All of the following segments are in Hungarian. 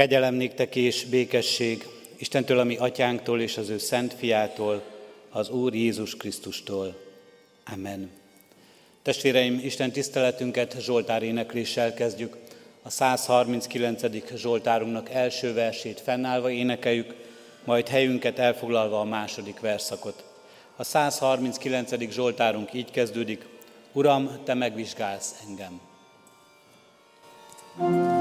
Kegyelem néktek és békesség Istentől, ami atyánktól és az ő szent fiától, az Úr Jézus Krisztustól. Amen. Testvéreim, Isten tiszteletünket Zsoltár énekléssel kezdjük. A 139. Zsoltárunknak első versét fennállva énekeljük, majd helyünket elfoglalva a második verszakot. A 139. Zsoltárunk így kezdődik, Uram, Te megvizsgálsz engem. thank you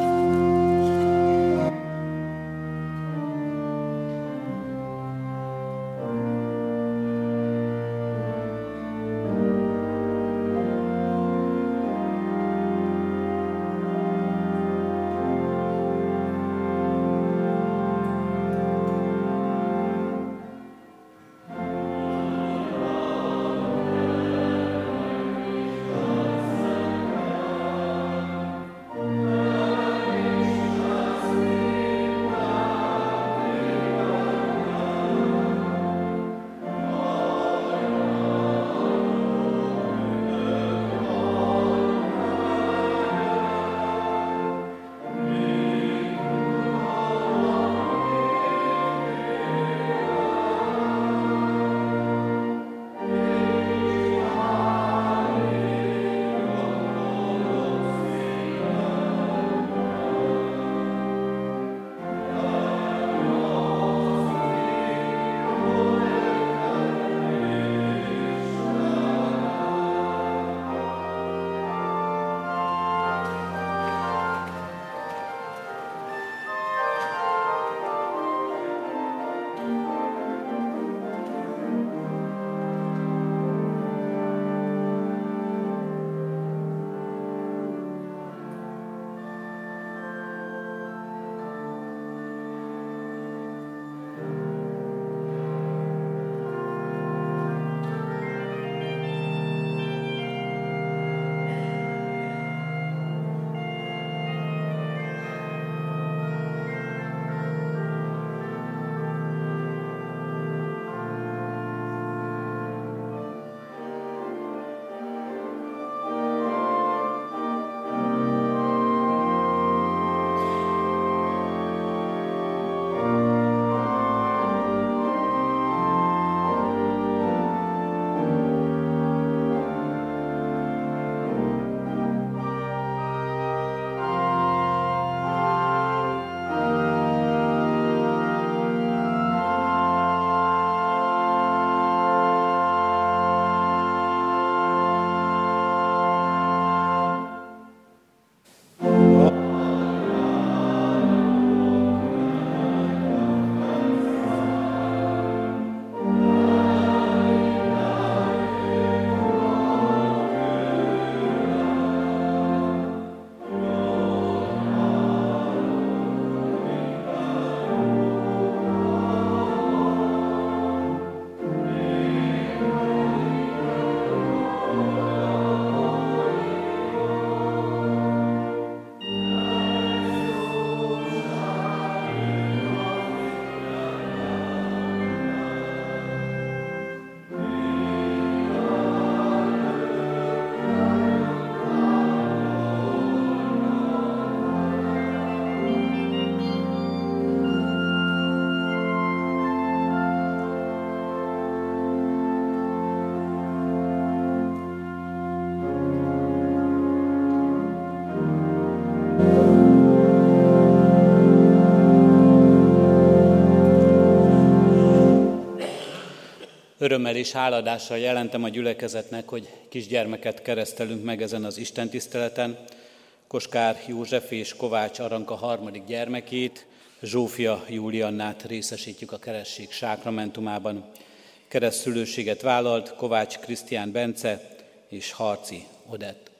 Örömmel és háladással jelentem a gyülekezetnek, hogy kisgyermeket keresztelünk meg ezen az Isten tiszteleten. Koskár József és Kovács Aranka harmadik gyermekét, Zsófia Júliannát részesítjük a keresség sákramentumában. Keresztülőséget vállalt Kovács Krisztián Bence és Harci Odett.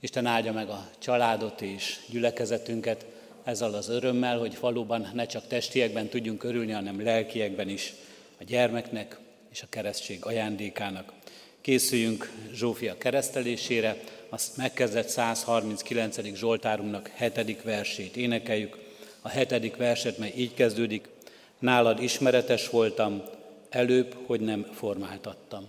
Isten áldja meg a családot és gyülekezetünket ezzel az örömmel, hogy valóban ne csak testiekben tudjunk örülni, hanem lelkiekben is a gyermeknek, és a keresztség ajándékának. Készüljünk Zsófia keresztelésére, azt megkezdett 139. Zsoltárunknak hetedik versét énekeljük. A hetedik verset, mely így kezdődik, Nálad ismeretes voltam, előbb, hogy nem formáltattam.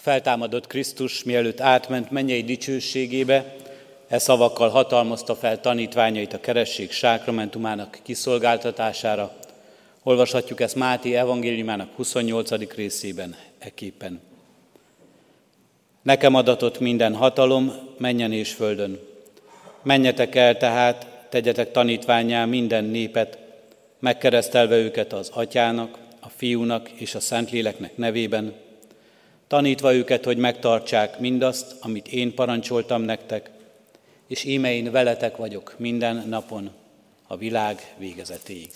Feltámadott Krisztus, mielőtt átment mennyei dicsőségébe, e szavakkal hatalmazta fel tanítványait a keresség sákramentumának kiszolgáltatására. Olvashatjuk ezt Máté evangéliumának 28. részében, eképpen. Nekem adatott minden hatalom, menjen és földön. Menjetek el tehát, tegyetek tanítványá minden népet, megkeresztelve őket az atyának, a fiúnak és a szentléleknek nevében, tanítva őket, hogy megtartsák mindazt, amit én parancsoltam nektek, és íme én veletek vagyok minden napon, a világ végezetéig.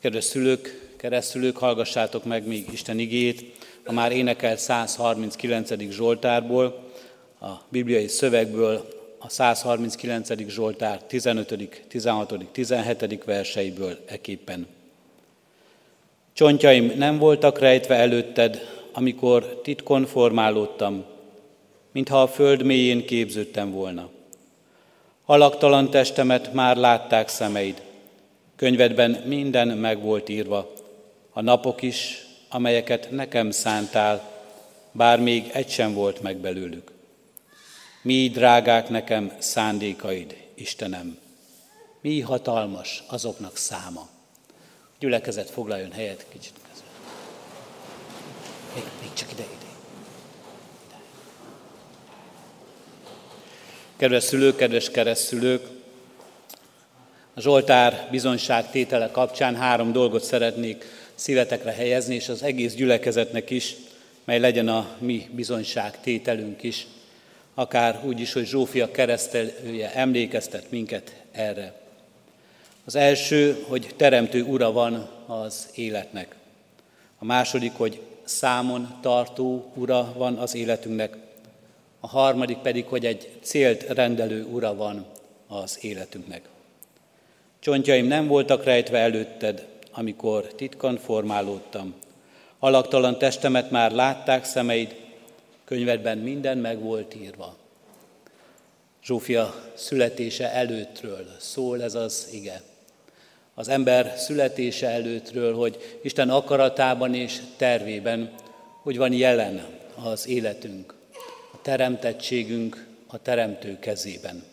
Kedves szülők, keresztülők, hallgassátok meg még Isten igét, a már énekelt 139. Zsoltárból, a bibliai szövegből, a 139. Zsoltár 15., 16., 17. verseiből eképpen. Csontjaim nem voltak rejtve előtted, amikor titkon formálódtam, mintha a föld mélyén képződtem volna. Alaktalan testemet már látták szemeid, könyvedben minden meg volt írva, a napok is, amelyeket nekem szántál, bár még egy sem volt meg belőlük. Mi drágák nekem szándékaid, Istenem, mi hatalmas azoknak száma. Gyülekezet foglaljon helyet kicsit. Még, még csak ide, ide. Kedves szülők, kedves keresztülők, a Zsoltár bizonyságtétele kapcsán három dolgot szeretnék szívetekre helyezni, és az egész gyülekezetnek is, mely legyen a mi bizonyságtételünk is, akár úgy is, hogy Zsófia keresztelője emlékeztet minket erre. Az első, hogy teremtő ura van az életnek. A második, hogy számon tartó ura van az életünknek, a harmadik pedig, hogy egy célt rendelő ura van az életünknek. Csontjaim nem voltak rejtve előtted, amikor titkan formálódtam. Alaktalan testemet már látták szemeid, könyvedben minden meg volt írva. Zsófia születése előttről szól ez az ige az ember születése előttről, hogy Isten akaratában és tervében, hogy van jelen az életünk, a teremtettségünk a teremtő kezében.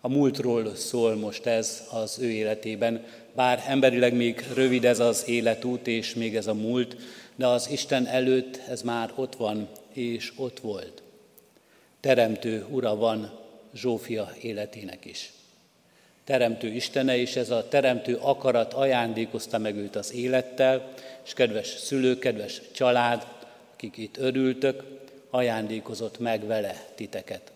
A múltról szól most ez az ő életében, bár emberileg még rövid ez az életút és még ez a múlt, de az Isten előtt ez már ott van és ott volt. Teremtő ura van Zsófia életének is teremtő Istene, és ez a teremtő akarat ajándékozta meg őt az élettel, és kedves szülők, kedves család, akik itt örültök, ajándékozott meg vele titeket.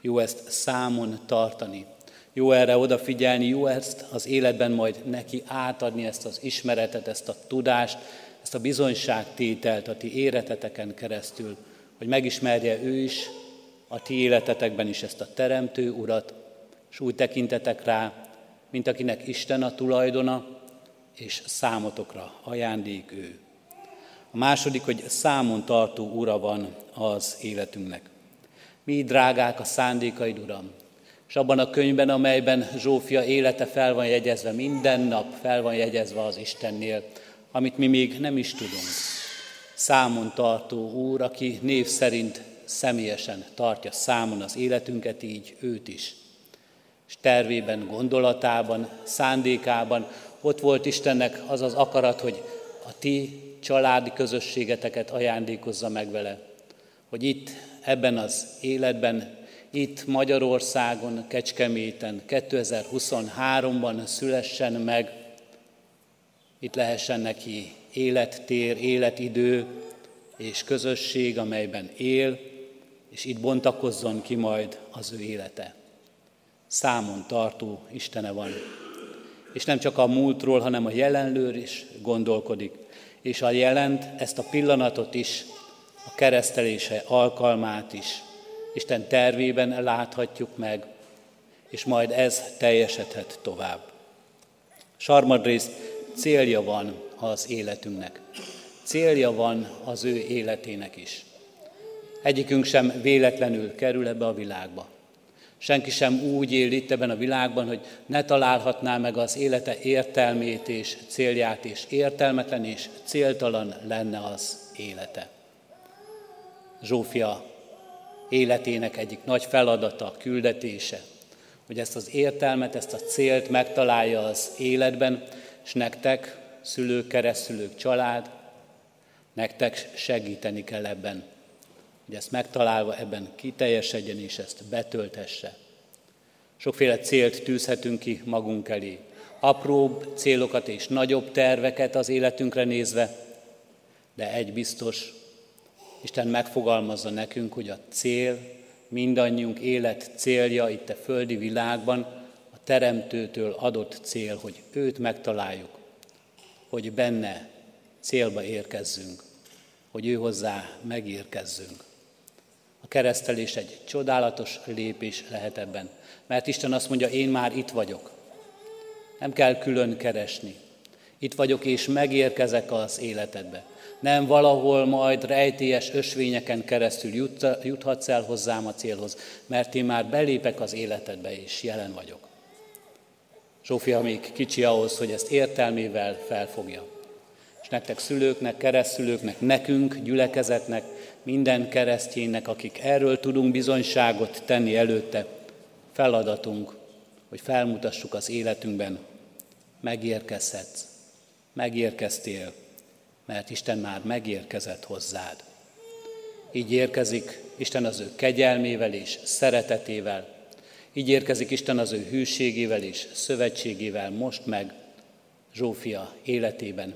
Jó ezt számon tartani, jó erre odafigyelni, jó ezt az életben majd neki átadni, ezt az ismeretet, ezt a tudást, ezt a bizonyságtételt a ti éreteteken keresztül, hogy megismerje ő is, a ti életetekben is ezt a teremtő urat, és úgy tekintetek rá, mint akinek Isten a tulajdona, és számotokra ajándék ő. A második, hogy számon tartó ura van az életünknek. Mi drágák a szándékaid, Uram, és abban a könyvben, amelyben Zsófia élete fel van jegyezve, minden nap fel van jegyezve az Istennél, amit mi még nem is tudunk. Számon tartó Úr, aki név szerint személyesen tartja számon az életünket, így őt is és tervében, gondolatában, szándékában. Ott volt Istennek az az akarat, hogy a ti családi közösségeteket ajándékozza meg vele. Hogy itt, ebben az életben, itt Magyarországon, Kecskeméten 2023-ban szülessen meg, itt lehessen neki élettér, életidő és közösség, amelyben él, és itt bontakozzon ki majd az ő élete számon tartó Istene van. És nem csak a múltról, hanem a jelenlőr is gondolkodik. És a jelent ezt a pillanatot is, a keresztelése alkalmát is Isten tervében láthatjuk meg, és majd ez teljesedhet tovább. Sarmadrészt célja van az életünknek. Célja van az ő életének is. Egyikünk sem véletlenül kerül ebbe a világba. Senki sem úgy él itt ebben a világban, hogy ne találhatná meg az élete értelmét és célját, és értelmetlen és céltalan lenne az élete. Zsófia életének egyik nagy feladata, küldetése, hogy ezt az értelmet, ezt a célt megtalálja az életben, és nektek, szülők, keresztülők, család, nektek segíteni kell ebben, hogy ezt megtalálva ebben kiteljesedjen és ezt betöltesse. Sokféle célt tűzhetünk ki magunk elé. Apróbb célokat és nagyobb terveket az életünkre nézve, de egy biztos, Isten megfogalmazza nekünk, hogy a cél, mindannyiunk élet célja itt a földi világban, a Teremtőtől adott cél, hogy őt megtaláljuk, hogy benne célba érkezzünk, hogy ő hozzá megérkezzünk. A keresztelés egy csodálatos lépés lehet ebben, mert Isten azt mondja, én már itt vagyok. Nem kell külön keresni. Itt vagyok, és megérkezek az életedbe. Nem valahol majd rejtélyes ösvényeken keresztül jut, juthatsz el hozzám a célhoz, mert én már belépek az életedbe, és jelen vagyok. Zsófia még kicsi ahhoz, hogy ezt értelmével felfogja. És nektek szülőknek, keresztülőknek, nekünk, gyülekezetnek, minden keresztjénnek, akik erről tudunk bizonyságot tenni előtte, feladatunk, hogy felmutassuk az életünkben, megérkezhetsz, megérkeztél, mert Isten már megérkezett hozzád. Így érkezik Isten az ő kegyelmével és szeretetével, így érkezik Isten az ő hűségével és szövetségével most meg Zsófia életében,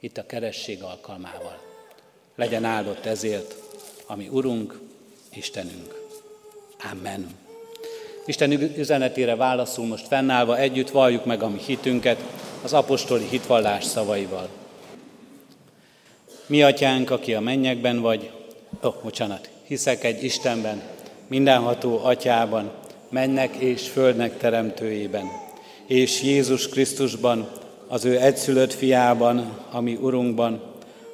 itt a keresség alkalmával. Legyen áldott ezért, ami Urunk, Istenünk. Amen. Isten üzenetére válaszul most fennállva együtt valljuk meg a mi hitünket az apostoli hitvallás szavaival. Mi atyánk, aki a mennyekben vagy, ó, oh, bocsánat, hiszek egy Istenben, mindenható atyában, mennek és földnek teremtőjében, és Jézus Krisztusban, az ő egyszülött fiában, ami Urunkban,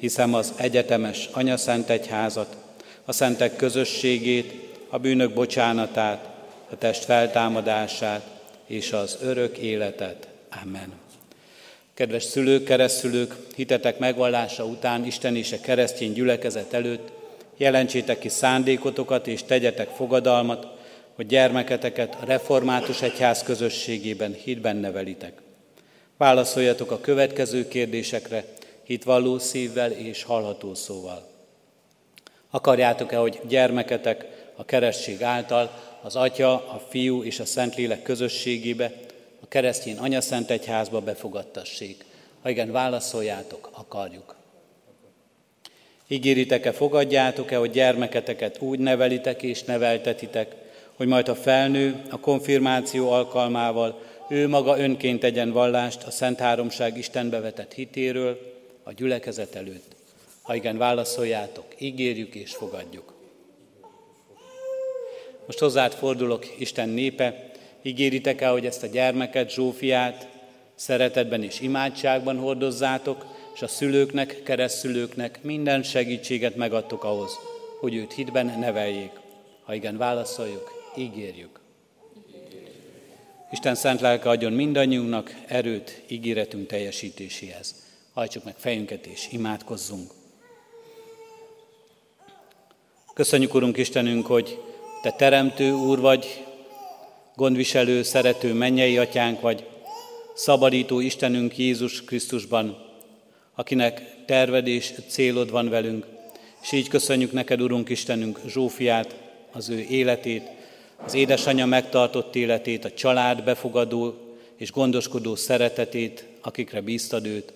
hiszem az egyetemes Anya Szent Egyházat, a szentek közösségét, a bűnök bocsánatát, a test feltámadását és az örök életet. Amen. Kedves szülők, keresztülők, hitetek megvallása után Isten és a keresztény gyülekezet előtt jelentsétek ki szándékotokat és tegyetek fogadalmat, hogy gyermeketeket a református egyház közösségében hitben nevelitek. Válaszoljatok a következő kérdésekre hitvalló szívvel és hallható szóval. Akarjátok-e, hogy gyermeketek a keresztség által az Atya, a Fiú és a Szentlélek közösségébe, a keresztény anyaszent egyházba befogadtassék. Ha igen, válaszoljátok, akarjuk. Ígéritek-e, fogadjátok-e, hogy gyermeketeket úgy nevelitek és neveltetitek, hogy majd a felnő a konfirmáció alkalmával ő maga önként tegyen vallást a Szent Háromság Istenbe vetett hitéről a gyülekezet előtt. Ha igen, válaszoljátok, ígérjük és fogadjuk. Most hozzád fordulok, Isten népe, ígéritek el, hogy ezt a gyermeket, Zsófiát szeretetben és imádságban hordozzátok, és a szülőknek, keresztülőknek minden segítséget megadtok ahhoz, hogy őt hitben neveljék. Ha igen, válaszoljuk, ígérjük. Isten szent lelke adjon mindannyiunknak erőt ígéretünk teljesítéséhez. Hajtsuk meg fejünket és imádkozzunk. Köszönjük, Urunk Istenünk, hogy te teremtő úr vagy, gondviselő, szerető mennyei atyánk vagy, szabadító Istenünk Jézus Krisztusban, akinek terved és célod van velünk, és így köszönjük neked, Urunk Istenünk, Zsófiát, az ő életét, az édesanyja megtartott életét, a család befogadó és gondoskodó szeretetét, akikre bíztad őt.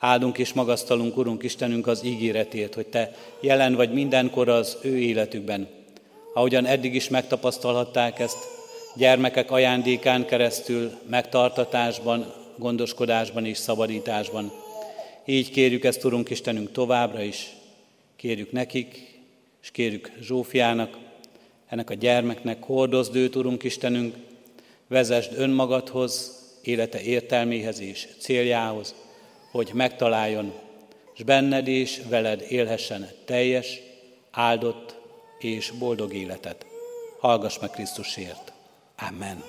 Áldunk és magasztalunk, Urunk Istenünk, az ígéretét, hogy Te jelen vagy mindenkor az ő életükben, ahogyan eddig is megtapasztalhatták ezt, gyermekek ajándékán keresztül, megtartatásban, gondoskodásban és szabadításban. Így kérjük ezt, Urunk Istenünk, továbbra is. Kérjük nekik, és kérjük Zsófiának, ennek a gyermeknek hordozd őt, Urunk Istenünk, vezesd önmagadhoz, élete értelméhez és céljához, hogy megtaláljon, és benned és veled élhessen teljes, áldott és boldog életet. Hallgass meg Krisztusért. Amen.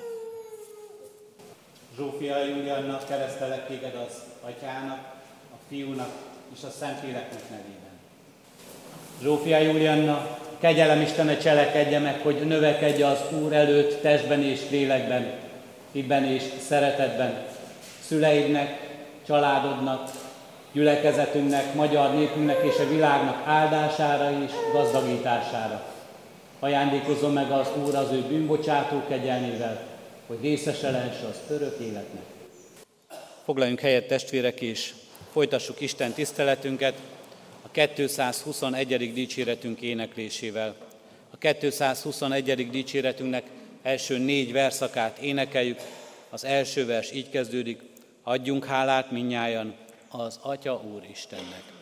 Zsófia Juliannak keresztelek téged az atyának, a fiúnak és a Szentléleknek nevében. Zsófia Julianna, kegyelem Istene cselekedje meg, hogy növekedje az Úr előtt testben és lélekben, hitben és szeretetben, szüleidnek, családodnak, gyülekezetünknek, magyar népünknek és a világnak áldására és gazdagítására. Ajándékozom meg az Úr az ő bűnbocsátó kegyelmével, hogy részese lehesse az örök életnek. Foglaljunk helyet testvérek és folytassuk Isten tiszteletünket a 221. dicséretünk éneklésével. A 221. dicséretünknek első négy verszakát énekeljük. Az első vers így kezdődik, adjunk hálát minnyájan az Atya Úr Istennek.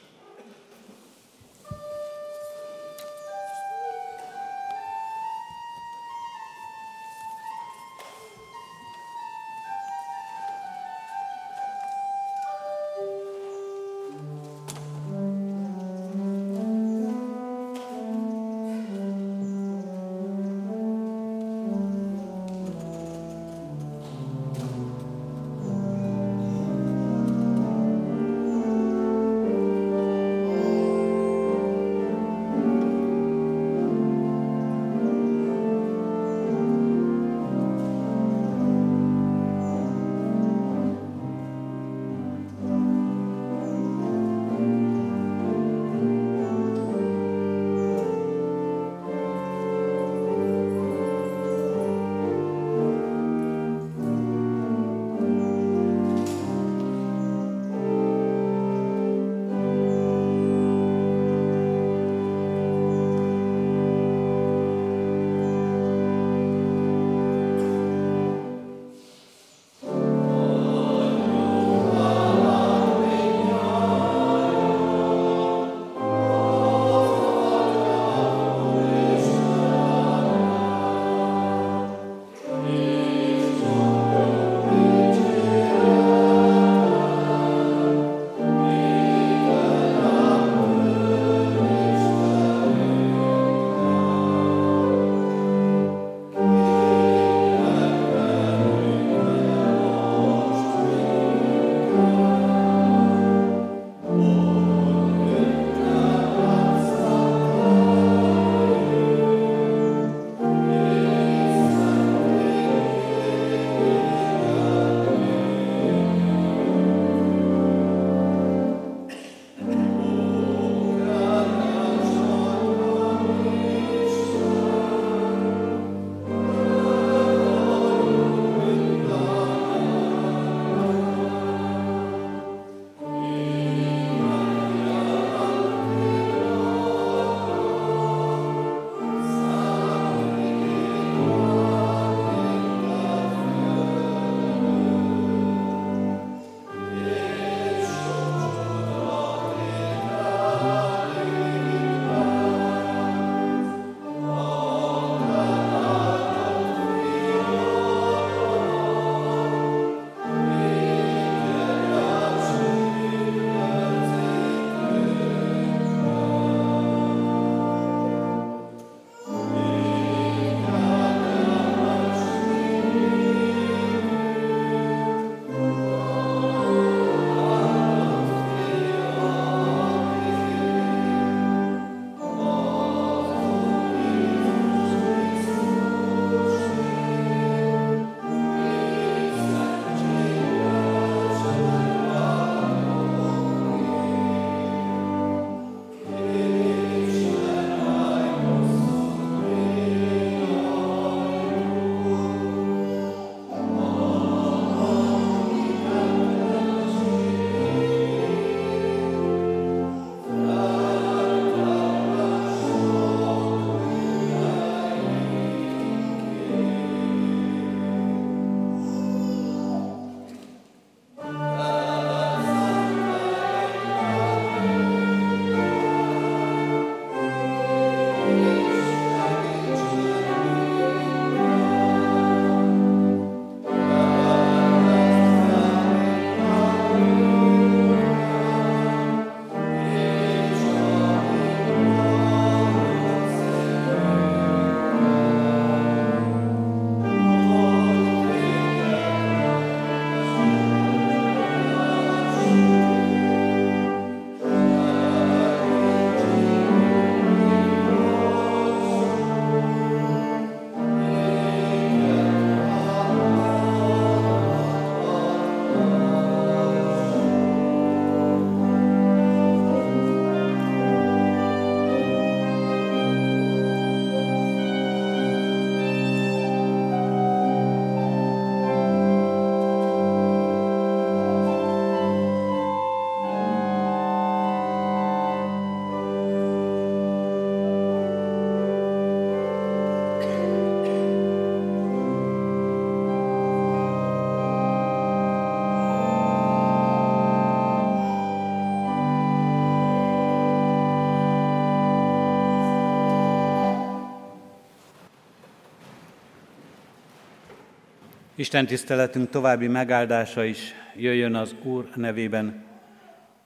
Isten tiszteletünk további megáldása is jöjjön az Úr nevében,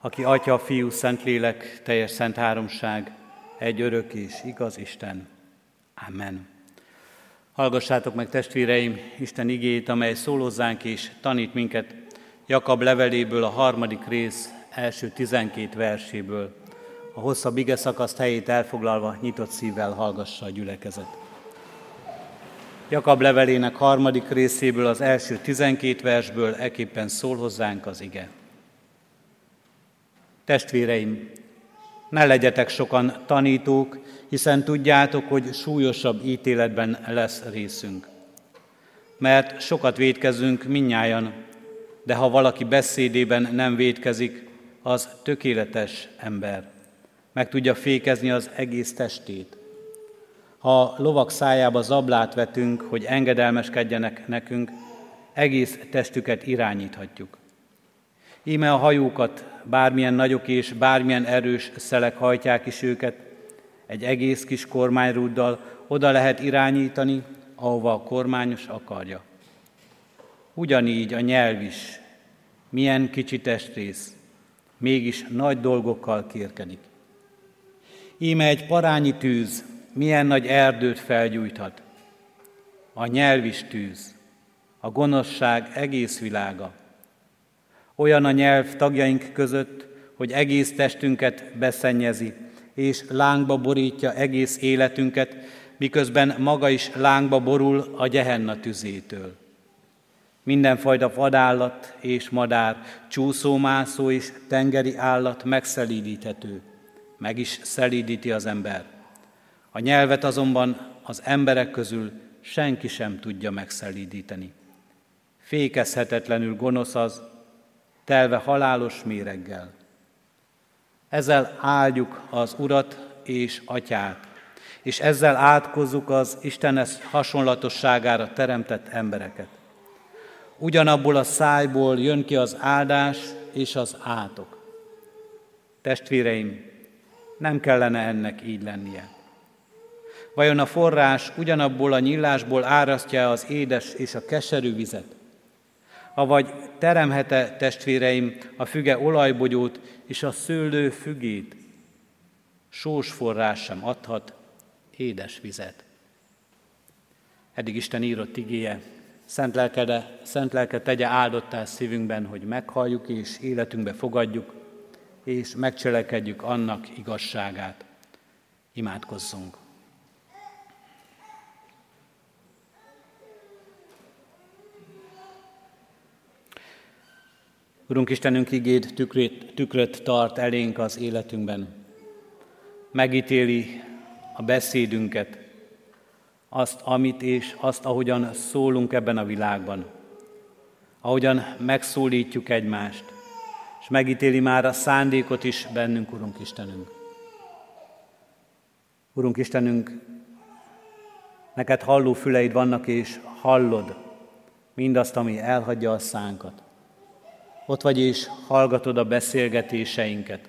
aki Atya, Fiú, Szentlélek, teljes szent háromság, egy örök és igaz Isten. Amen. Hallgassátok meg testvéreim Isten igét, amely szólózzánk és tanít minket Jakab leveléből a harmadik rész első tizenkét verséből. A hosszabb ige szakaszt helyét elfoglalva nyitott szívvel hallgassa a gyülekezet. Jakab levelének harmadik részéből az első tizenkét versből eképpen szól hozzánk az ige. Testvéreim, ne legyetek sokan tanítók, hiszen tudjátok, hogy súlyosabb ítéletben lesz részünk. Mert sokat védkezünk minnyájan, de ha valaki beszédében nem védkezik, az tökéletes ember. Meg tudja fékezni az egész testét. Ha lovak szájába zablát vetünk, hogy engedelmeskedjenek nekünk, egész testüket irányíthatjuk. Íme a hajókat, bármilyen nagyok és bármilyen erős szelek hajtják is őket, egy egész kis kormányrúddal oda lehet irányítani, ahova a kormányos akarja. Ugyanígy a nyelv is, milyen kicsi testrész, mégis nagy dolgokkal kérkedik. Íme egy parányi tűz, milyen nagy erdőt felgyújthat. A nyelv is tűz, a gonoszság egész világa. Olyan a nyelv tagjaink között, hogy egész testünket beszennyezi, és lángba borítja egész életünket, miközben maga is lángba borul a gyehenna tüzétől. Mindenfajta vadállat és madár, csúszómászó és tengeri állat megszelídíthető, meg is szelídíti az ember. A nyelvet azonban az emberek közül senki sem tudja megszelídíteni. Fékezhetetlenül gonosz az, telve halálos méreggel. Ezzel áldjuk az Urat és Atyát, és ezzel átkozzuk az Istenes hasonlatosságára teremtett embereket. Ugyanabból a szájból jön ki az áldás és az átok. Testvéreim, nem kellene ennek így lennie. Vajon a forrás ugyanabból a nyillásból árasztja az édes és a keserű vizet? Avagy teremhete testvéreim a füge olajbogyót és a szőlő fügét? Sós forrás sem adhat édes vizet. Eddig Isten írott igéje, szent lelkede, szent lelke tegye áldottá szívünkben, hogy meghalljuk és életünkbe fogadjuk, és megcselekedjük annak igazságát. Imádkozzunk! Urunk Istenünk igéd tükrét, tükröt tart elénk az életünkben. Megítéli a beszédünket, azt, amit és azt, ahogyan szólunk ebben a világban. Ahogyan megszólítjuk egymást, és megítéli már a szándékot is bennünk, Urunk Istenünk. Urunk Istenünk, neked halló füleid vannak, és hallod mindazt, ami elhagyja a szánkat. Ott vagy és hallgatod a beszélgetéseinket,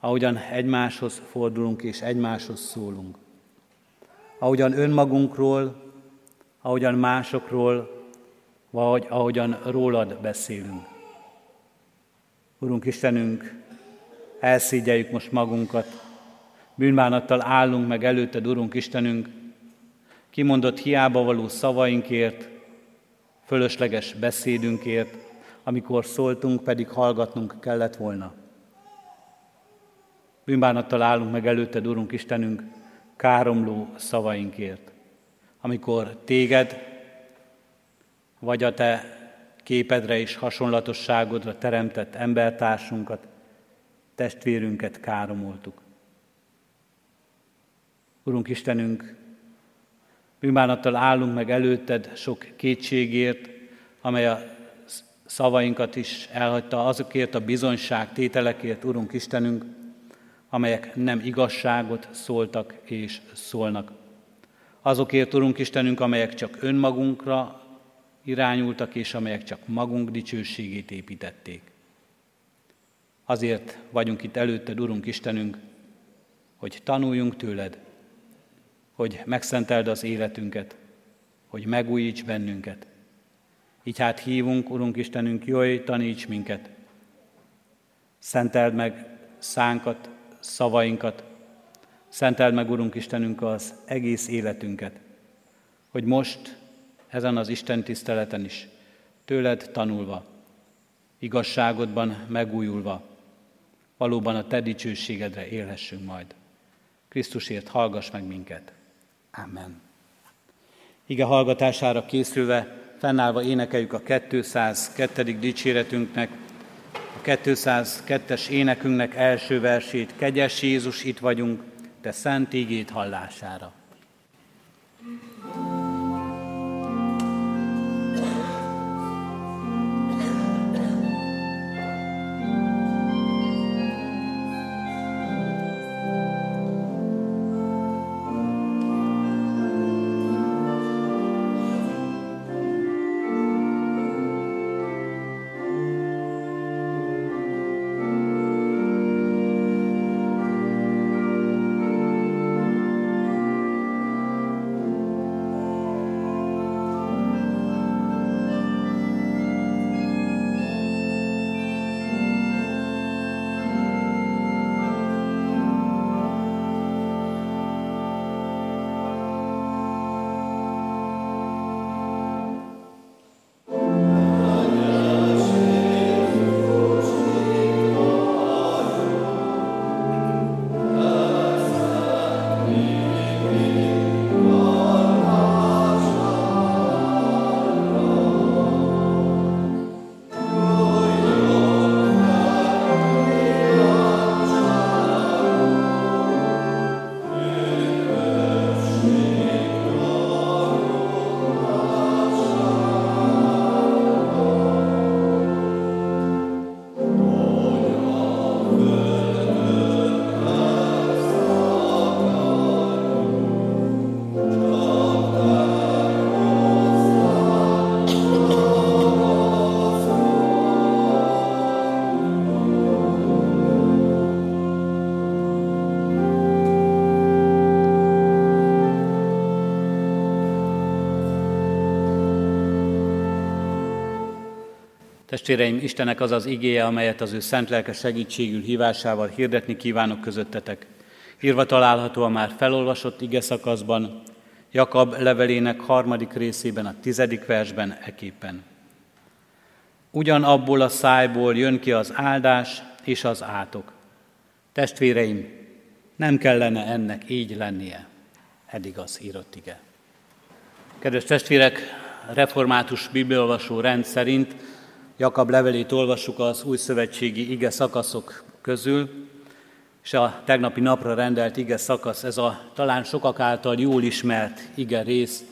ahogyan egymáshoz fordulunk és egymáshoz szólunk. Ahogyan önmagunkról, ahogyan másokról, vagy ahogyan rólad beszélünk. Urunk Istenünk, elszégyeljük most magunkat, bűnbánattal állunk meg előtted, Urunk Istenünk, kimondott hiába való szavainkért, fölösleges beszédünkért, amikor szóltunk, pedig hallgatnunk kellett volna. Bűnbánattal állunk meg előtted, Urunk Istenünk, káromló szavainkért, amikor téged, vagy a te képedre és hasonlatosságodra teremtett embertársunkat, testvérünket káromoltuk. Urunk Istenünk, bűnbánattal állunk meg előtted sok kétségért, amely a szavainkat is elhagyta azokért a bizonyság tételekért, Urunk Istenünk, amelyek nem igazságot szóltak és szólnak. Azokért, Urunk Istenünk, amelyek csak önmagunkra irányultak, és amelyek csak magunk dicsőségét építették. Azért vagyunk itt előtted, Urunk Istenünk, hogy tanuljunk tőled, hogy megszenteld az életünket, hogy megújíts bennünket, Így hát hívunk, Urunk Istenünk, jöjj, taníts minket. Szenteld meg szánkat, szavainkat, szenteld meg, Urunk Istenünk, az egész életünket, hogy most, ezen az Isten tiszteleten is, tőled tanulva, igazságodban megújulva, valóban a Te dicsőségedre élhessünk majd. Krisztusért hallgass meg minket. Amen. Ige hallgatására készülve, fennállva énekeljük a 202. dicséretünknek, a 202-es énekünknek első versét, Kegyes Jézus, itt vagyunk, Te szent ígét hallására. Testvéreim, Istenek az az igéje, amelyet az ő szent lelke segítségül hívásával hirdetni kívánok közöttetek. Írva található a már felolvasott ige szakaszban, Jakab levelének harmadik részében, a tizedik versben eképpen. Ugyan abból a szájból jön ki az áldás és az átok. Testvéreim, nem kellene ennek így lennie. Eddig az írott ige. Kedves testvérek, református bibliolvasó rend szerint Jakab levelét olvassuk az új szövetségi ige szakaszok közül, és a tegnapi napra rendelt ige szakasz, ez a talán sokak által jól ismert ige rész,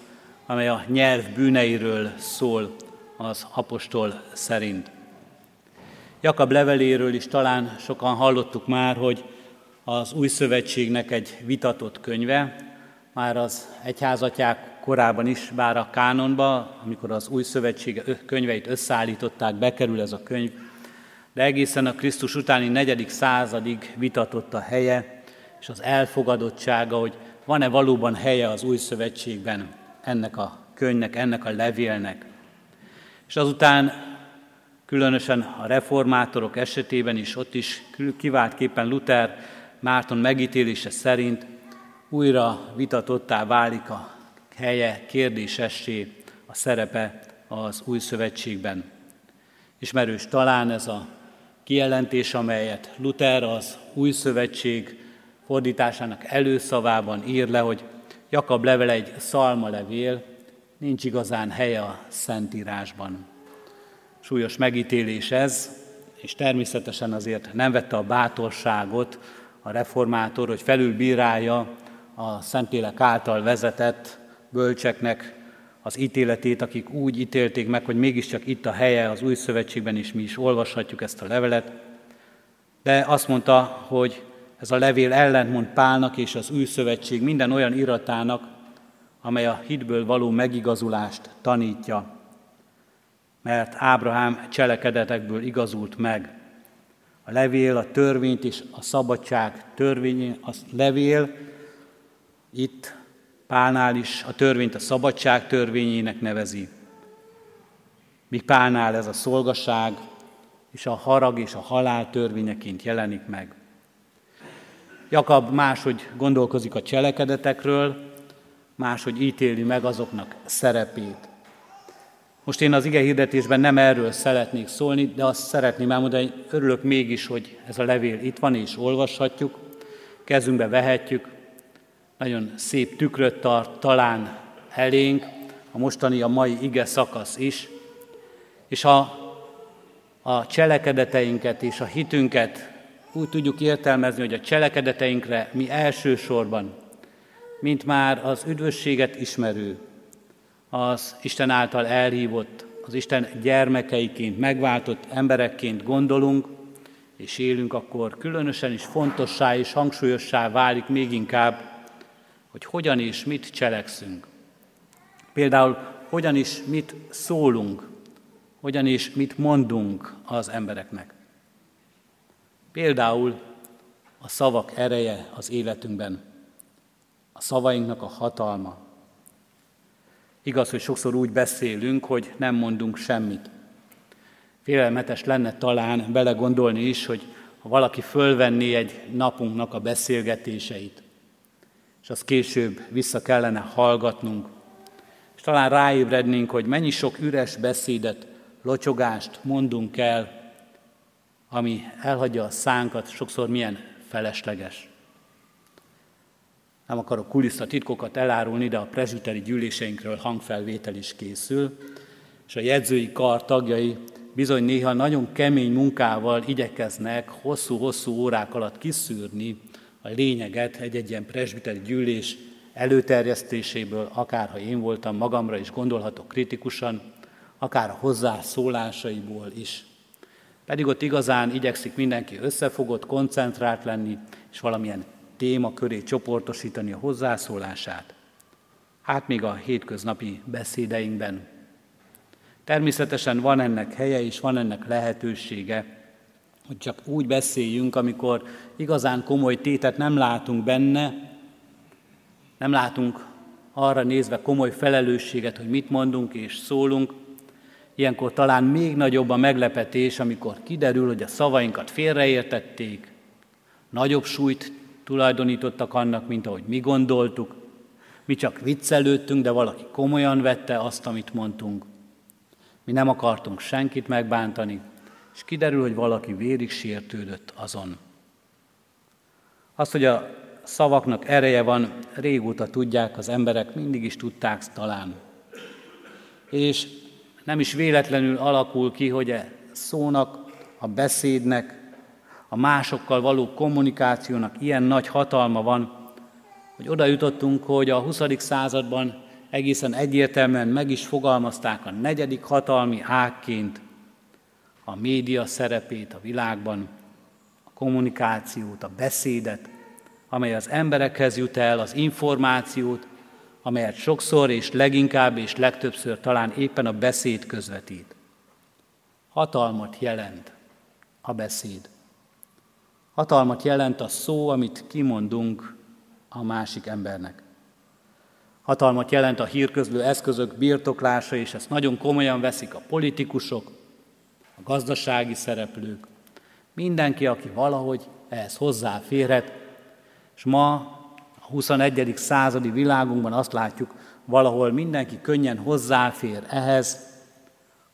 amely a nyelv bűneiről szól az apostol szerint. Jakab leveléről is talán sokan hallottuk már, hogy az új szövetségnek egy vitatott könyve, már az egyházatják korábban is, bár a kánonba, amikor az új szövetség könyveit összeállították, bekerül ez a könyv, de egészen a Krisztus utáni negyedik századig vitatott a helye, és az elfogadottsága, hogy van-e valóban helye az új szövetségben ennek a könyvnek, ennek a levélnek. És azután különösen a reformátorok esetében is, ott is kiváltképpen Luther Márton megítélése szerint újra vitatottá válik a helye, kérdésessé a szerepe az új szövetségben. Ismerős talán ez a kijelentés, amelyet Luther az új szövetség fordításának előszavában ír le, hogy Jakab level egy szalma levél, nincs igazán helye a Szentírásban. Súlyos megítélés ez, és természetesen azért nem vette a bátorságot a reformátor, hogy felülbírálja a Szentlélek által vezetett bölcseknek az ítéletét, akik úgy ítélték meg, hogy mégiscsak itt a helye az új szövetségben is mi is olvashatjuk ezt a levelet. De azt mondta, hogy ez a levél ellentmond Pálnak és az új szövetség minden olyan iratának, amely a hitből való megigazulást tanítja, mert Ábrahám cselekedetekből igazult meg. A levél, a törvényt és a szabadság törvény, a levél itt Pálnál is a törvényt a szabadság törvényének nevezi. míg Pálnál ez a szolgaság és a harag és a halál törvényeként jelenik meg. Jakab máshogy gondolkozik a cselekedetekről, máshogy ítéli meg azoknak szerepét. Most én az ige hirdetésben nem erről szeretnék szólni, de azt szeretném elmondani, hogy örülök mégis, hogy ez a levél itt van és olvashatjuk, kezünkbe vehetjük, nagyon szép tükröt tart talán elénk, a mostani, a mai ige szakasz is, és ha a cselekedeteinket és a hitünket úgy tudjuk értelmezni, hogy a cselekedeteinkre mi elsősorban, mint már az üdvösséget ismerő, az Isten által elhívott, az Isten gyermekeiként, megváltott emberekként gondolunk, és élünk, akkor különösen is fontossá és hangsúlyossá válik még inkább, hogy hogyan és mit cselekszünk. Például hogyan is mit szólunk, hogyan is mit mondunk az embereknek. Például a szavak ereje az életünkben, a szavainknak a hatalma. Igaz, hogy sokszor úgy beszélünk, hogy nem mondunk semmit. Félelmetes lenne talán belegondolni is, hogy ha valaki fölvenné egy napunknak a beszélgetéseit, és azt később vissza kellene hallgatnunk, és talán ráébrednénk, hogy mennyi sok üres beszédet, locsogást mondunk el, ami elhagyja a szánkat, sokszor milyen felesleges. Nem akarok kulisza titkokat elárulni, de a prezsüteri gyűléseinkről hangfelvétel is készül, és a jegyzői kar tagjai bizony néha nagyon kemény munkával igyekeznek hosszú-hosszú órák alatt kiszűrni a lényeget egy-egy ilyen presbiteri gyűlés előterjesztéséből, akár ha én voltam, magamra is gondolhatok kritikusan, akár a hozzászólásaiból is. Pedig ott igazán igyekszik mindenki összefogott, koncentrált lenni, és valamilyen téma köré csoportosítani a hozzászólását. Hát még a hétköznapi beszédeinkben. Természetesen van ennek helye és van ennek lehetősége, hogy csak úgy beszéljünk, amikor igazán komoly tétet nem látunk benne, nem látunk arra nézve komoly felelősséget, hogy mit mondunk és szólunk, Ilyenkor talán még nagyobb a meglepetés, amikor kiderül, hogy a szavainkat félreértették, nagyobb súlyt tulajdonítottak annak, mint ahogy mi gondoltuk. Mi csak viccelődtünk, de valaki komolyan vette azt, amit mondtunk. Mi nem akartunk senkit megbántani, és kiderül, hogy valaki vérig sértődött azon. Azt, hogy a szavaknak ereje van, régóta tudják az emberek, mindig is tudták talán. És nem is véletlenül alakul ki, hogy a e szónak, a beszédnek, a másokkal való kommunikációnak ilyen nagy hatalma van, hogy oda jutottunk, hogy a 20. században egészen egyértelműen meg is fogalmazták a negyedik hatalmi ágként a média szerepét a világban, a kommunikációt, a beszédet, amely az emberekhez jut el, az információt, amelyet sokszor és leginkább és legtöbbször talán éppen a beszéd közvetít. Hatalmat jelent a beszéd. Hatalmat jelent a szó, amit kimondunk a másik embernek. Hatalmat jelent a hírközlő eszközök birtoklása, és ezt nagyon komolyan veszik a politikusok, a gazdasági szereplők, mindenki, aki valahogy ehhez hozzáférhet, és ma 21. századi világunkban azt látjuk, valahol mindenki könnyen hozzáfér ehhez,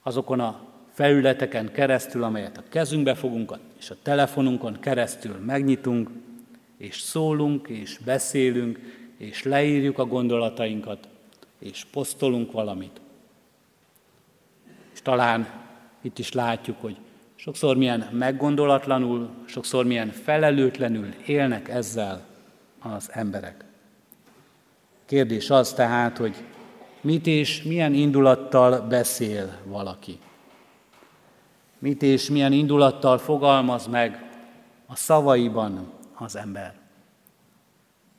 azokon a felületeken keresztül, amelyet a kezünkbe fogunk, és a telefonunkon keresztül megnyitunk, és szólunk, és beszélünk, és leírjuk a gondolatainkat, és posztolunk valamit. És talán itt is látjuk, hogy sokszor milyen meggondolatlanul, sokszor milyen felelőtlenül élnek ezzel az emberek. Kérdés az tehát, hogy mit és milyen indulattal beszél valaki. Mit és milyen indulattal fogalmaz meg a szavaiban az ember.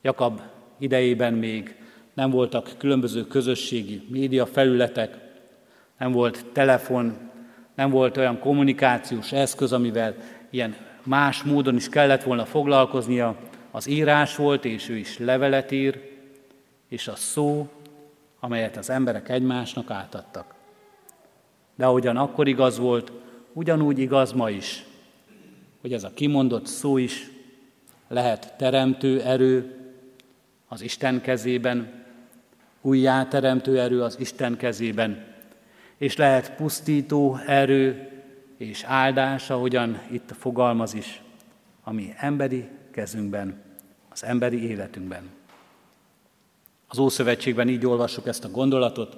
Jakab idejében még nem voltak különböző közösségi média felületek, nem volt telefon, nem volt olyan kommunikációs eszköz, amivel ilyen más módon is kellett volna foglalkoznia, az írás volt, és ő is levelet ír, és a szó, amelyet az emberek egymásnak átadtak. De ahogyan akkor igaz volt, ugyanúgy igaz ma is, hogy ez a kimondott szó is lehet teremtő erő az Isten kezében, újjáteremtő erő az Isten kezében, és lehet pusztító erő és áldás, ahogyan itt fogalmaz is, ami emberi kezünkben, az emberi életünkben. Az Ószövetségben így olvassuk ezt a gondolatot,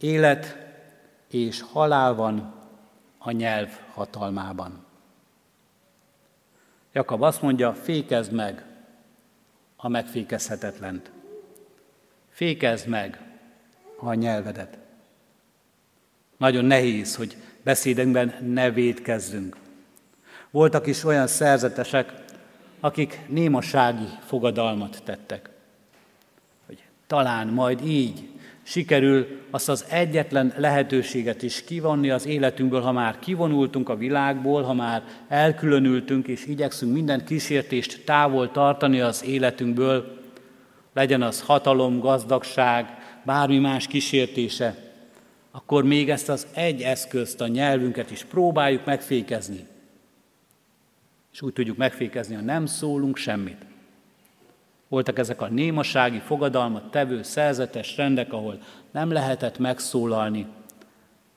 élet és halál van a nyelv hatalmában. Jakab azt mondja, fékezd meg a megfékezhetetlent. Fékezd meg a nyelvedet. Nagyon nehéz, hogy beszédünkben ne védkezzünk. Voltak is olyan szerzetesek, akik némasági fogadalmat tettek. Hogy talán majd így sikerül azt az egyetlen lehetőséget is kivonni az életünkből, ha már kivonultunk a világból, ha már elkülönültünk és igyekszünk minden kísértést távol tartani az életünkből, legyen az hatalom, gazdagság, bármi más kísértése, akkor még ezt az egy eszközt, a nyelvünket is próbáljuk megfékezni. És úgy tudjuk megfékezni, ha nem szólunk semmit. Voltak ezek a némasági fogadalmat tevő szerzetes rendek, ahol nem lehetett megszólalni,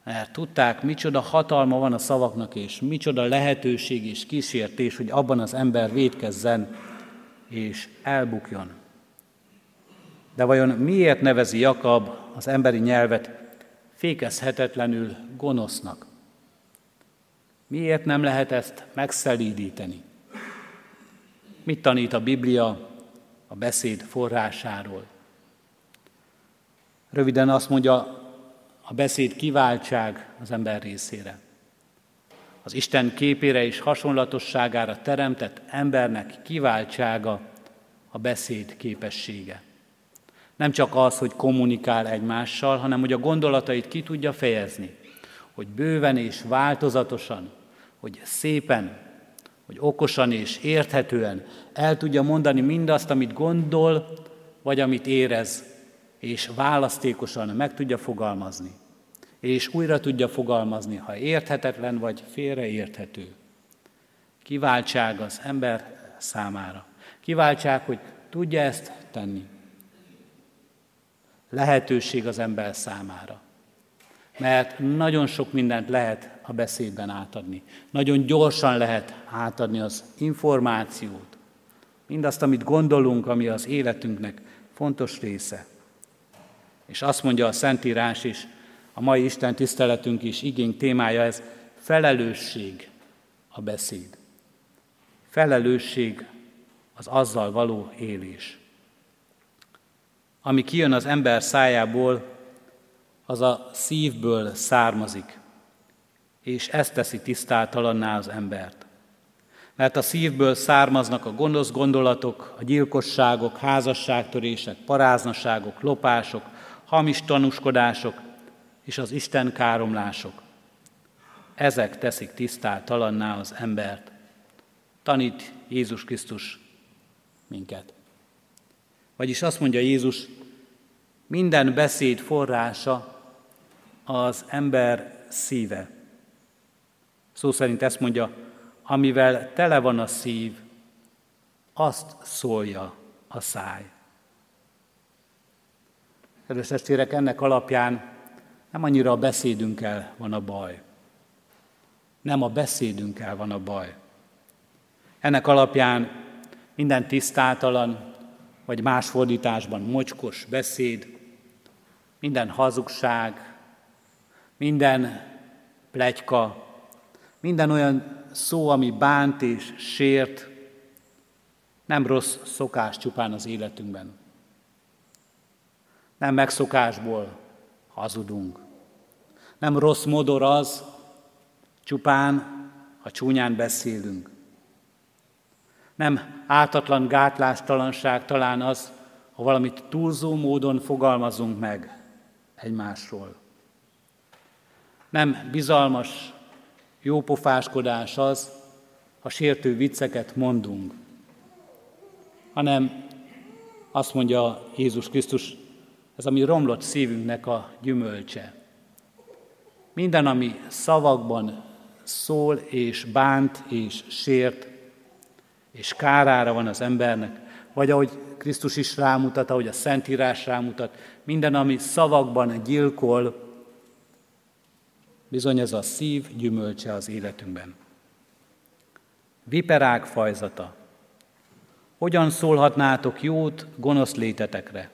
mert tudták, micsoda hatalma van a szavaknak, és micsoda lehetőség és kísértés, hogy abban az ember védkezzen és elbukjon. De vajon miért nevezi Jakab az emberi nyelvet fékezhetetlenül gonosznak? Miért nem lehet ezt megszelídíteni? Mit tanít a Biblia a beszéd forrásáról? Röviden azt mondja, a beszéd kiváltság az ember részére. Az Isten képére és hasonlatosságára teremtett embernek kiváltsága a beszéd képessége. Nem csak az, hogy kommunikál egymással, hanem hogy a gondolatait ki tudja fejezni, hogy bőven és változatosan, hogy szépen, hogy okosan és érthetően el tudja mondani mindazt, amit gondol, vagy amit érez, és választékosan meg tudja fogalmazni. És újra tudja fogalmazni, ha érthetetlen vagy félreérthető. Kiváltság az ember számára. Kiváltság, hogy tudja ezt tenni. Lehetőség az ember számára. Mert nagyon sok mindent lehet a beszédben átadni. Nagyon gyorsan lehet átadni az információt, mindazt, amit gondolunk, ami az életünknek fontos része. És azt mondja a Szentírás is, a mai Isten tiszteletünk is igény témája ez, felelősség a beszéd. Felelősség az azzal való élés. Ami kijön az ember szájából, az a szívből származik, és ezt teszi tisztátalanná az embert. Mert a szívből származnak a gonosz gondolatok, a gyilkosságok, házasságtörések, paráznaságok, lopások, hamis tanúskodások és az Isten káromlások. Ezek teszik tisztátalanná az embert. Tanít Jézus Krisztus minket. Vagyis azt mondja Jézus, minden beszéd forrása az ember szíve. Szó szerint ezt mondja, amivel tele van a szív, azt szólja a száj. Kedves testvérek, ennek alapján nem annyira a beszédünkkel van a baj. Nem a beszédünkkel van a baj. Ennek alapján minden tisztátalan, vagy más fordításban mocskos beszéd, minden hazugság, minden plegyka, minden olyan szó, ami bánt és sért, nem rossz szokás csupán az életünkben. Nem megszokásból hazudunk. Nem rossz modor az, csupán, ha csúnyán beszélünk. Nem ártatlan gátlástalanság talán az, ha valamit túlzó módon fogalmazunk meg egymásról. Nem bizalmas jópofáskodás az, ha sértő vicceket mondunk, hanem azt mondja Jézus Krisztus, ez a mi romlott szívünknek a gyümölcse. minden, ami szavakban szól és bánt és sért, és kárára van az embernek, vagy ahogy Krisztus is rámutat, ahogy a Szentírás rámutat, minden, ami szavakban gyilkol, bizony ez a szív gyümölcse az életünkben. Viperák fajzata. Hogyan szólhatnátok jót gonosz létetekre?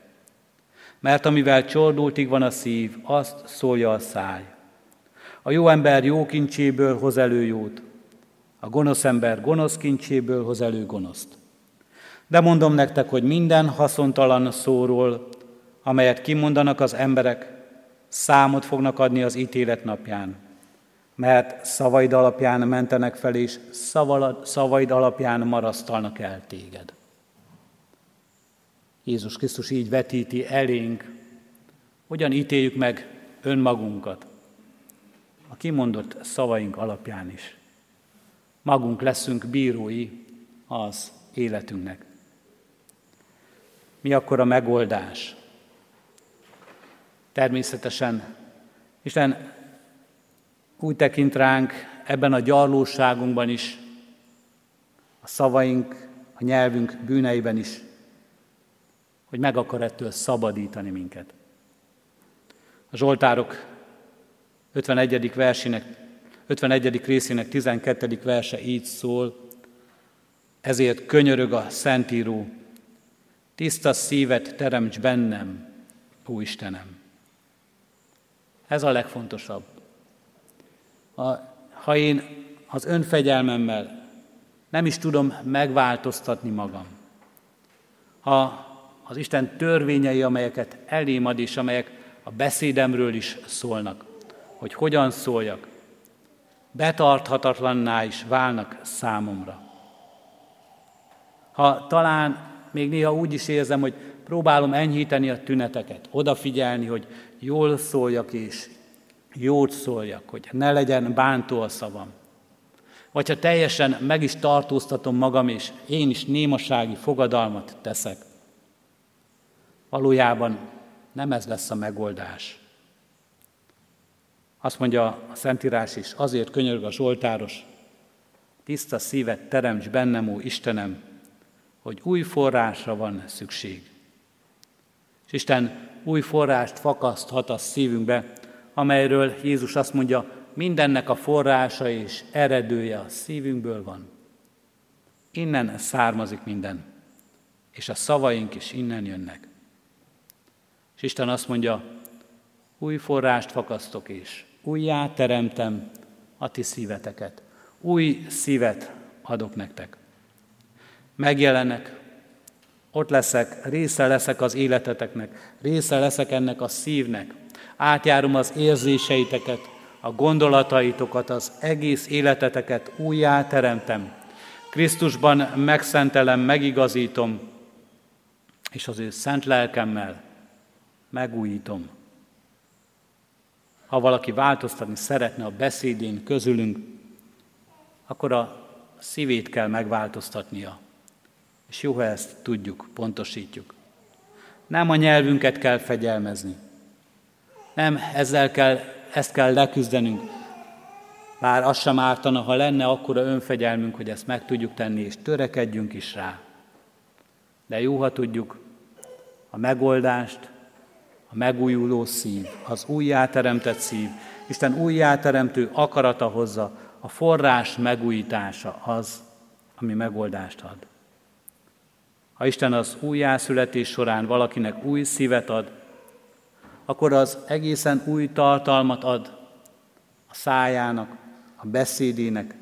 Mert amivel csordultig van a szív, azt szólja a száj. A jó ember jó kincséből hoz elő jót, a gonosz ember gonosz kincséből hoz elő gonoszt. De mondom nektek, hogy minden haszontalan szóról, amelyet kimondanak az emberek, számot fognak adni az ítélet napján, mert szavaid alapján mentenek fel, és szavaid alapján marasztalnak el téged. Jézus Krisztus így vetíti elénk, hogyan ítéljük meg önmagunkat, a kimondott szavaink alapján is. Magunk leszünk bírói az életünknek. Mi akkor a megoldás? Természetesen Isten úgy tekint ránk ebben a gyarlóságunkban is, a szavaink, a nyelvünk bűneiben is, hogy meg akar ettől szabadítani minket. A Zsoltárok 51. versének, 51. részének 12. verse így szól, ezért könyörög a Szentíró, tiszta szívet teremts bennem, ó Istenem. Ez a legfontosabb. A, ha én az önfegyelmemmel nem is tudom megváltoztatni magam, ha az Isten törvényei, amelyeket elém ad, és amelyek a beszédemről is szólnak, hogy hogyan szóljak, betarthatatlanná is válnak számomra. Ha talán még néha úgy is érzem, hogy próbálom enyhíteni a tüneteket, odafigyelni, hogy jól szóljak és jót szóljak, hogy ne legyen bántó a szavam. Vagy ha teljesen meg is tartóztatom magam, és én is némasági fogadalmat teszek. Valójában nem ez lesz a megoldás. Azt mondja a Szentírás is, azért könyörg a Zsoltáros, tiszta szívet teremts bennem, ó Istenem, hogy új forrásra van szükség. És Isten új forrást fakaszthat a szívünkbe, amelyről Jézus azt mondja, mindennek a forrása és eredője a szívünkből van. Innen származik minden, és a szavaink is innen jönnek. És Isten azt mondja, új forrást fakasztok és újjá teremtem a ti szíveteket. Új szívet adok nektek. Megjelenek, ott leszek, része leszek az életeteknek, része leszek ennek a szívnek. Átjárom az érzéseiteket, a gondolataitokat, az egész életeteket újjá teremtem. Krisztusban megszentelem, megigazítom, és az ő szent lelkemmel megújítom. Ha valaki változtatni szeretne a beszédén közülünk, akkor a szívét kell megváltoztatnia. És jó, ha ezt tudjuk, pontosítjuk. Nem a nyelvünket kell fegyelmezni. Nem ezzel kell, ezt kell leküzdenünk. Bár az sem ártana, ha lenne akkora önfegyelmünk, hogy ezt meg tudjuk tenni, és törekedjünk is rá. De jó, ha tudjuk a megoldást, a megújuló szív, az újjáteremtett szív, Isten újjáteremtő akarata hozza, a forrás megújítása az, ami megoldást ad. Ha Isten az újjászületés során valakinek új szívet ad, akkor az egészen új tartalmat ad a szájának, a beszédének,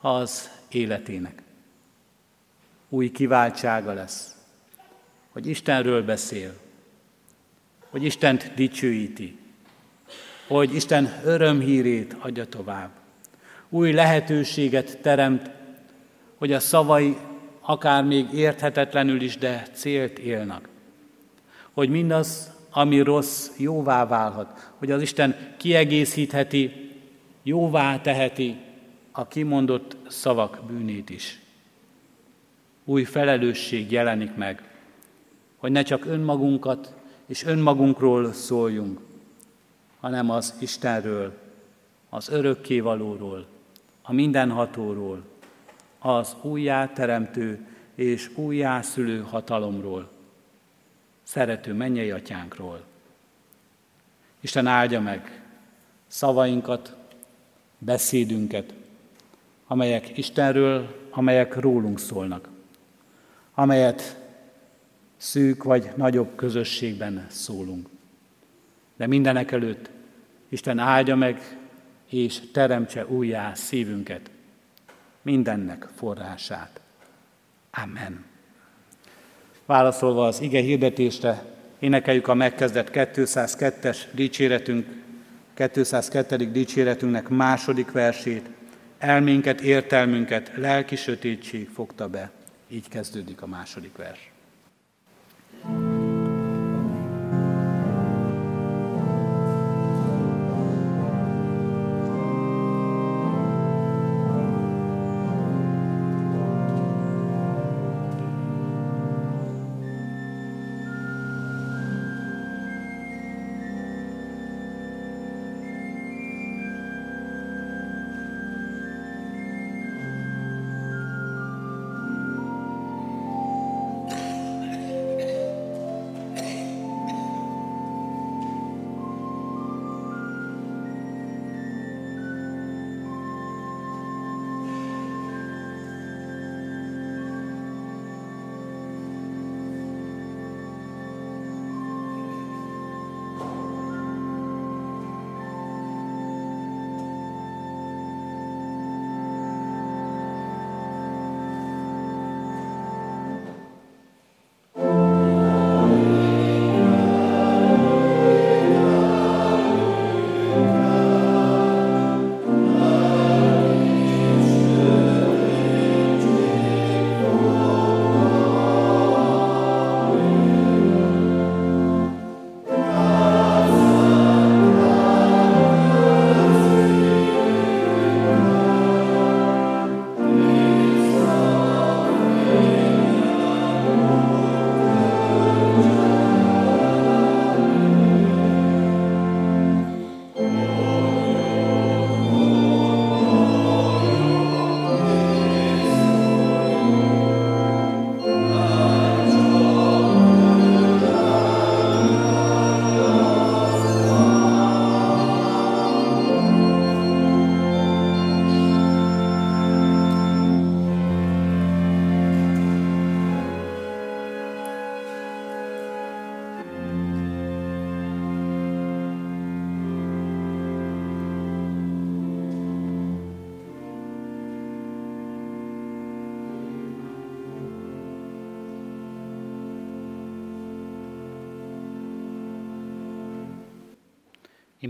az életének. Új kiváltsága lesz, hogy Istenről beszél, hogy Istent dicsőíti, hogy Isten örömhírét adja tovább. Új lehetőséget teremt, hogy a szavai akár még érthetetlenül is, de célt élnek. Hogy mindaz, ami rossz, jóvá válhat. Hogy az Isten kiegészítheti, jóvá teheti a kimondott szavak bűnét is. Új felelősség jelenik meg, hogy ne csak önmagunkat és önmagunkról szóljunk, hanem az Istenről az örökkévalóról, a mindenhatóról, az újjáteremtő és újjászülő hatalomról, szerető mennyei atyánkról. Isten áldja meg szavainkat, beszédünket, amelyek Istenről, amelyek rólunk szólnak, amelyet szűk vagy nagyobb közösségben szólunk. De mindenek előtt Isten áldja meg és teremtse újjá szívünket, mindennek forrását. Amen. Válaszolva az ige hirdetésre, énekeljük a megkezdett 202-es dicséretünk, 202. dicséretünknek második versét, elménket, értelmünket, lelki sötétség fogta be. Így kezdődik a második vers. Amen.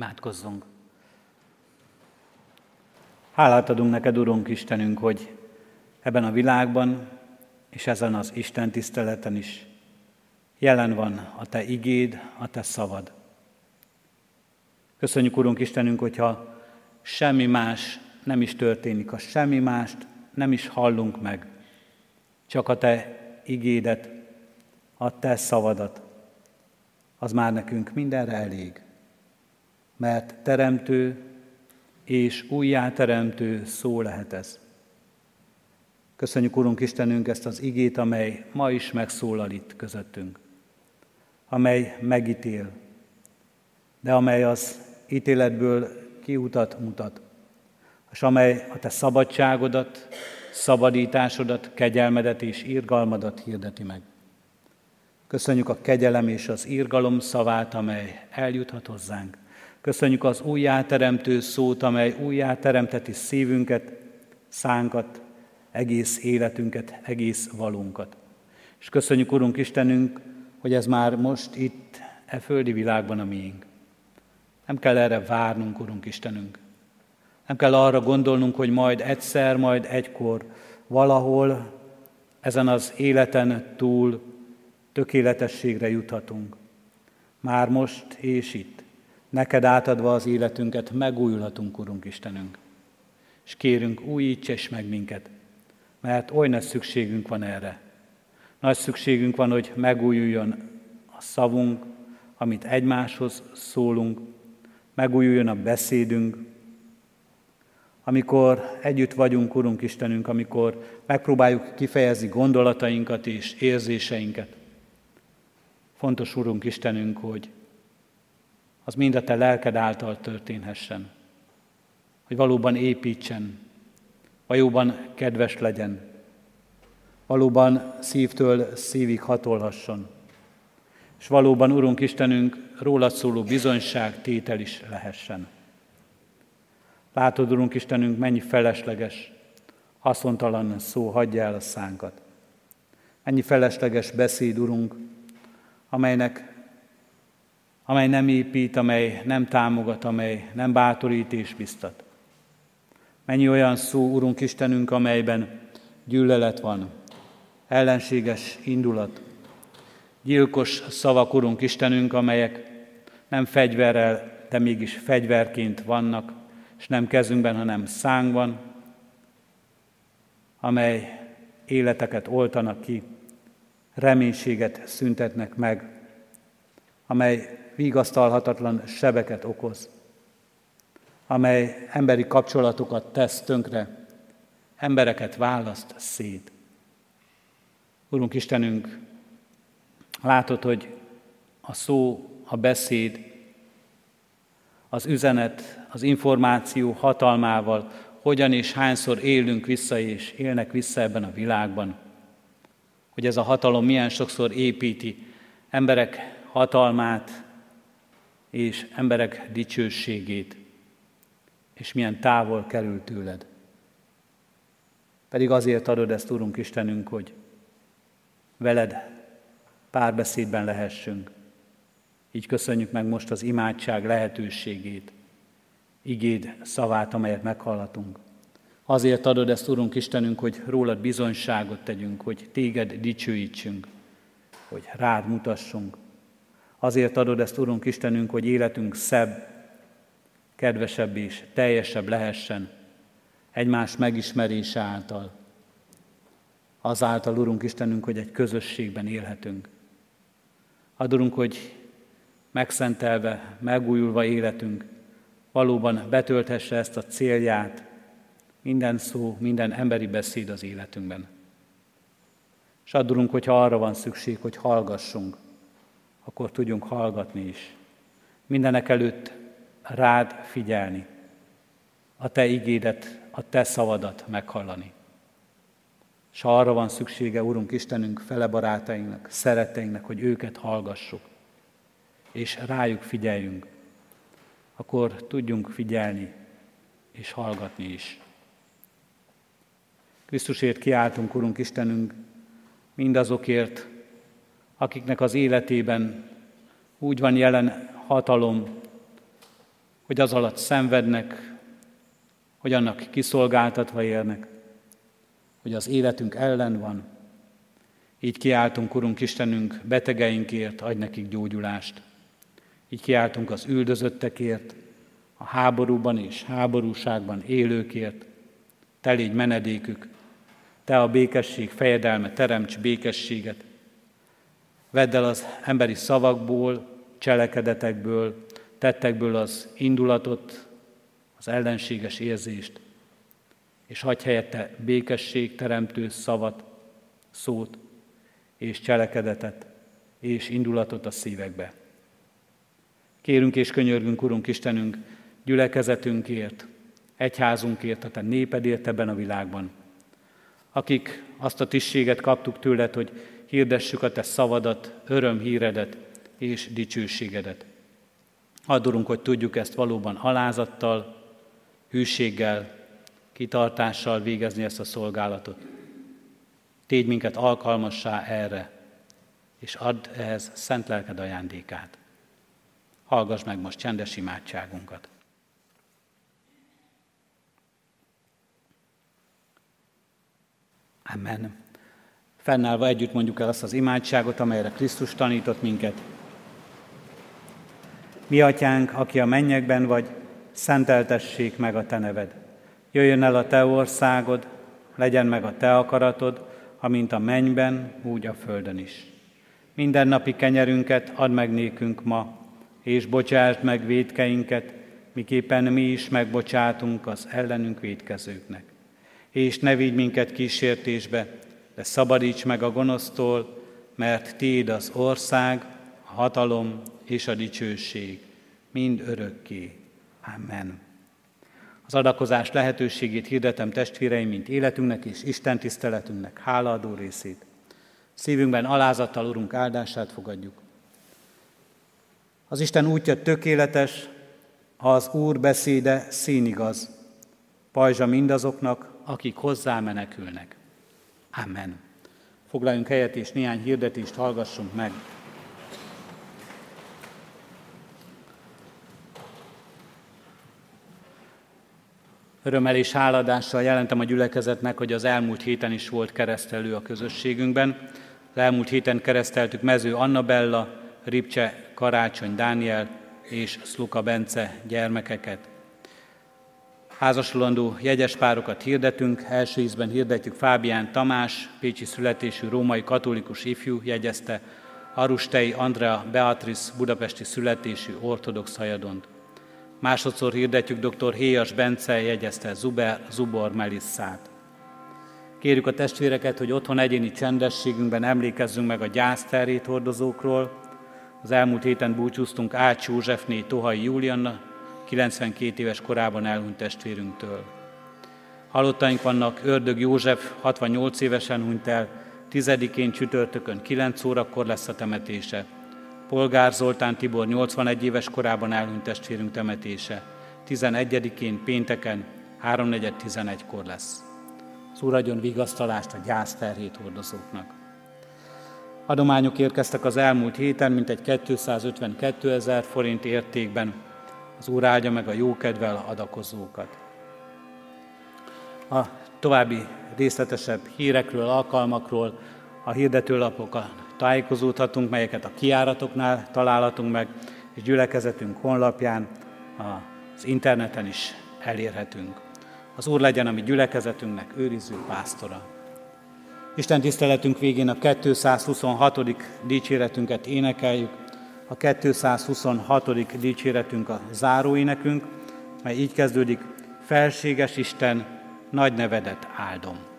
Imádkozzunk! Hálát adunk neked, Urunk Istenünk, hogy ebben a világban és ezen az Isten tiszteleten is jelen van a Te igéd, a Te szavad. Köszönjük, Urunk Istenünk, hogyha semmi más nem is történik, ha semmi mást nem is hallunk meg, csak a Te igédet, a Te szavadat, az már nekünk mindenre elég mert teremtő és újjáteremtő szó lehet ez. Köszönjük, Urunk Istenünk, ezt az igét, amely ma is megszólal itt közöttünk, amely megítél, de amely az ítéletből kiutat mutat, és amely a te szabadságodat, szabadításodat, kegyelmedet és írgalmadat hirdeti meg. Köszönjük a kegyelem és az írgalom szavát, amely eljuthat hozzánk. Köszönjük az újjáteremtő szót, amely újjáteremteti szívünket, szánkat, egész életünket, egész valunkat. És köszönjük, Urunk Istenünk, hogy ez már most itt, e földi világban a miénk. Nem kell erre várnunk, Urunk Istenünk. Nem kell arra gondolnunk, hogy majd egyszer, majd egykor, valahol ezen az életen túl tökéletességre juthatunk. Már most és itt. Neked átadva az életünket megújulhatunk, Urunk Istenünk. És kérünk, újíts és meg minket, mert oly nagy szükségünk van erre. Nagy szükségünk van, hogy megújuljon a szavunk, amit egymáshoz szólunk, megújuljon a beszédünk, amikor együtt vagyunk, Urunk Istenünk, amikor megpróbáljuk kifejezni gondolatainkat és érzéseinket. Fontos, Urunk Istenünk, hogy az mind a Te lelked által történhessen. Hogy valóban építsen, valóban kedves legyen, valóban szívtől szívig hatolhasson. És valóban, Urunk Istenünk, rólad szóló bizonyság tétel is lehessen. Látod, Urunk Istenünk, mennyi felesleges, haszontalan szó hagyja el a szánkat. Ennyi felesleges beszéd, Urunk, amelynek, amely nem épít, amely nem támogat, amely nem bátorít és biztat. Mennyi olyan szó, Urunk Istenünk, amelyben gyűlölet van, ellenséges indulat, gyilkos szavak, Urunk Istenünk, amelyek nem fegyverrel, de mégis fegyverként vannak, és nem kezünkben, hanem szánkban, amely életeket oltanak ki, reménységet szüntetnek meg, amely vigasztalhatatlan sebeket okoz, amely emberi kapcsolatokat tesz tönkre, embereket választ szét. Urunk Istenünk, látod, hogy a szó, a beszéd, az üzenet, az információ hatalmával hogyan és hányszor élünk vissza és élnek vissza ebben a világban. Hogy ez a hatalom milyen sokszor építi emberek hatalmát és emberek dicsőségét, és milyen távol kerül tőled. Pedig azért adod ezt, Urunk Istenünk, hogy veled párbeszédben lehessünk, így köszönjük meg most az imádság lehetőségét, igéd szavát, amelyet meghallatunk. Azért adod ezt, Urunk Istenünk, hogy rólad bizonyságot tegyünk, hogy téged dicsőítsünk, hogy rád mutassunk. Azért adod ezt, Urunk Istenünk, hogy életünk szebb, kedvesebb és teljesebb lehessen egymás megismerése által. Azáltal, Urunk Istenünk, hogy egy közösségben élhetünk. Adorunk, hogy megszentelve, megújulva életünk, valóban betölthesse ezt a célját, minden szó, minden emberi beszéd az életünkben. És adurunk, hogyha arra van szükség, hogy hallgassunk, akkor tudjunk hallgatni is. Mindenek előtt rád figyelni, a te igédet, a te szavadat meghallani. És arra van szüksége, Urunk Istenünk, fele barátainknak, szereteinknek, hogy őket hallgassuk, és rájuk figyeljünk, akkor tudjunk figyelni és hallgatni is. Krisztusért kiáltunk, Urunk Istenünk, mindazokért, akiknek az életében úgy van jelen hatalom, hogy az alatt szenvednek, hogy annak kiszolgáltatva élnek, hogy az életünk ellen van. Így kiáltunk, Urunk Istenünk, betegeinkért, adj nekik gyógyulást. Így kiáltunk az üldözöttekért, a háborúban és háborúságban élőkért. Te légy menedékük, Te a békesség fejedelme, teremts békességet. Vedd el az emberi szavakból, cselekedetekből, tettekből az indulatot, az ellenséges érzést, és hagyj helyette békesség teremtő szavat, szót és cselekedetet és indulatot a szívekbe. Kérünk és könyörgünk, Urunk Istenünk, gyülekezetünkért, egyházunkért, a Te népedért ebben a világban, akik azt a tisztséget kaptuk tőled, hogy hirdessük a Te szavadat, örömhíredet és dicsőségedet. Adorunk, hogy tudjuk ezt valóban alázattal, hűséggel, kitartással végezni ezt a szolgálatot. Tégy minket alkalmassá erre, és add ehhez szent lelked ajándékát. Hallgass meg most csendes imádságunkat. Amen. Fennállva együtt mondjuk el azt az imádságot, amelyre Krisztus tanított minket. Mi atyánk, aki a mennyekben vagy, szenteltessék meg a te neved. Jöjjön el a te országod, legyen meg a te akaratod, amint a mennyben, úgy a földön is. Minden napi kenyerünket add meg nékünk ma, és bocsásd meg védkeinket, miképpen mi is megbocsátunk az ellenünk védkezőknek. És ne vigy minket kísértésbe, de szabadíts meg a gonosztól, mert Téd az ország, a hatalom és a dicsőség, mind örökké. Amen. Az adakozás lehetőségét hirdetem testvéreim, mint életünknek és Isten tiszteletünknek hálaadó részét. Szívünkben alázattal Urunk áldását fogadjuk. Az Isten útja tökéletes, az Úr beszéde színigaz, pajzsa mindazoknak, akik hozzá menekülnek. Amen. Foglaljunk helyet és néhány hirdetést hallgassunk meg. Örömmel és háladással jelentem a gyülekezetnek, hogy az elmúlt héten is volt keresztelő a közösségünkben. Elmúlt héten kereszteltük Mező Annabella, Ripcse Karácsony Dániel és Szluka Bence gyermekeket. Házasulandó jegyes párokat hirdetünk, első ízben hirdetjük Fábián Tamás, pécsi születésű római katolikus ifjú jegyezte, Arustei Andrea Beatrice budapesti születésű ortodox hajadont. Másodszor hirdetjük dr. Héjas Bence jegyezte Zuber, Zubor Melisszát. Kérjük a testvéreket, hogy otthon egyéni csendességünkben emlékezzünk meg a gyászterét hordozókról. Az elmúlt héten búcsúztunk Ács Józsefné Tohai Júlianna, 92 éves korában elhunyt testvérünktől. Halottaink vannak Ördög József, 68 évesen hunyt el, tizedikén csütörtökön 9 órakor lesz a temetése. Polgár Zoltán Tibor 81 éves korában elhunyt testvérünk temetése. 11-én pénteken 3.4.11-kor lesz. Az Úr adjon vigasztalást a gyászterhét hordozóknak. Adományok érkeztek az elmúlt héten, mintegy 252 ezer forint értékben. Az Úr áldja meg a jókedvel adakozókat. A további részletesebb hírekről, alkalmakról a hirdetőlapokon tájékozódhatunk, melyeket a kiáratoknál találhatunk meg, és gyülekezetünk honlapján, az interneten is elérhetünk. Az Úr legyen a mi gyülekezetünknek őriző pásztora. Isten tiszteletünk végén a 226. dicséretünket énekeljük. A 226. dicséretünk a záróénekünk, mely így kezdődik, felséges Isten, nagy nevedet áldom.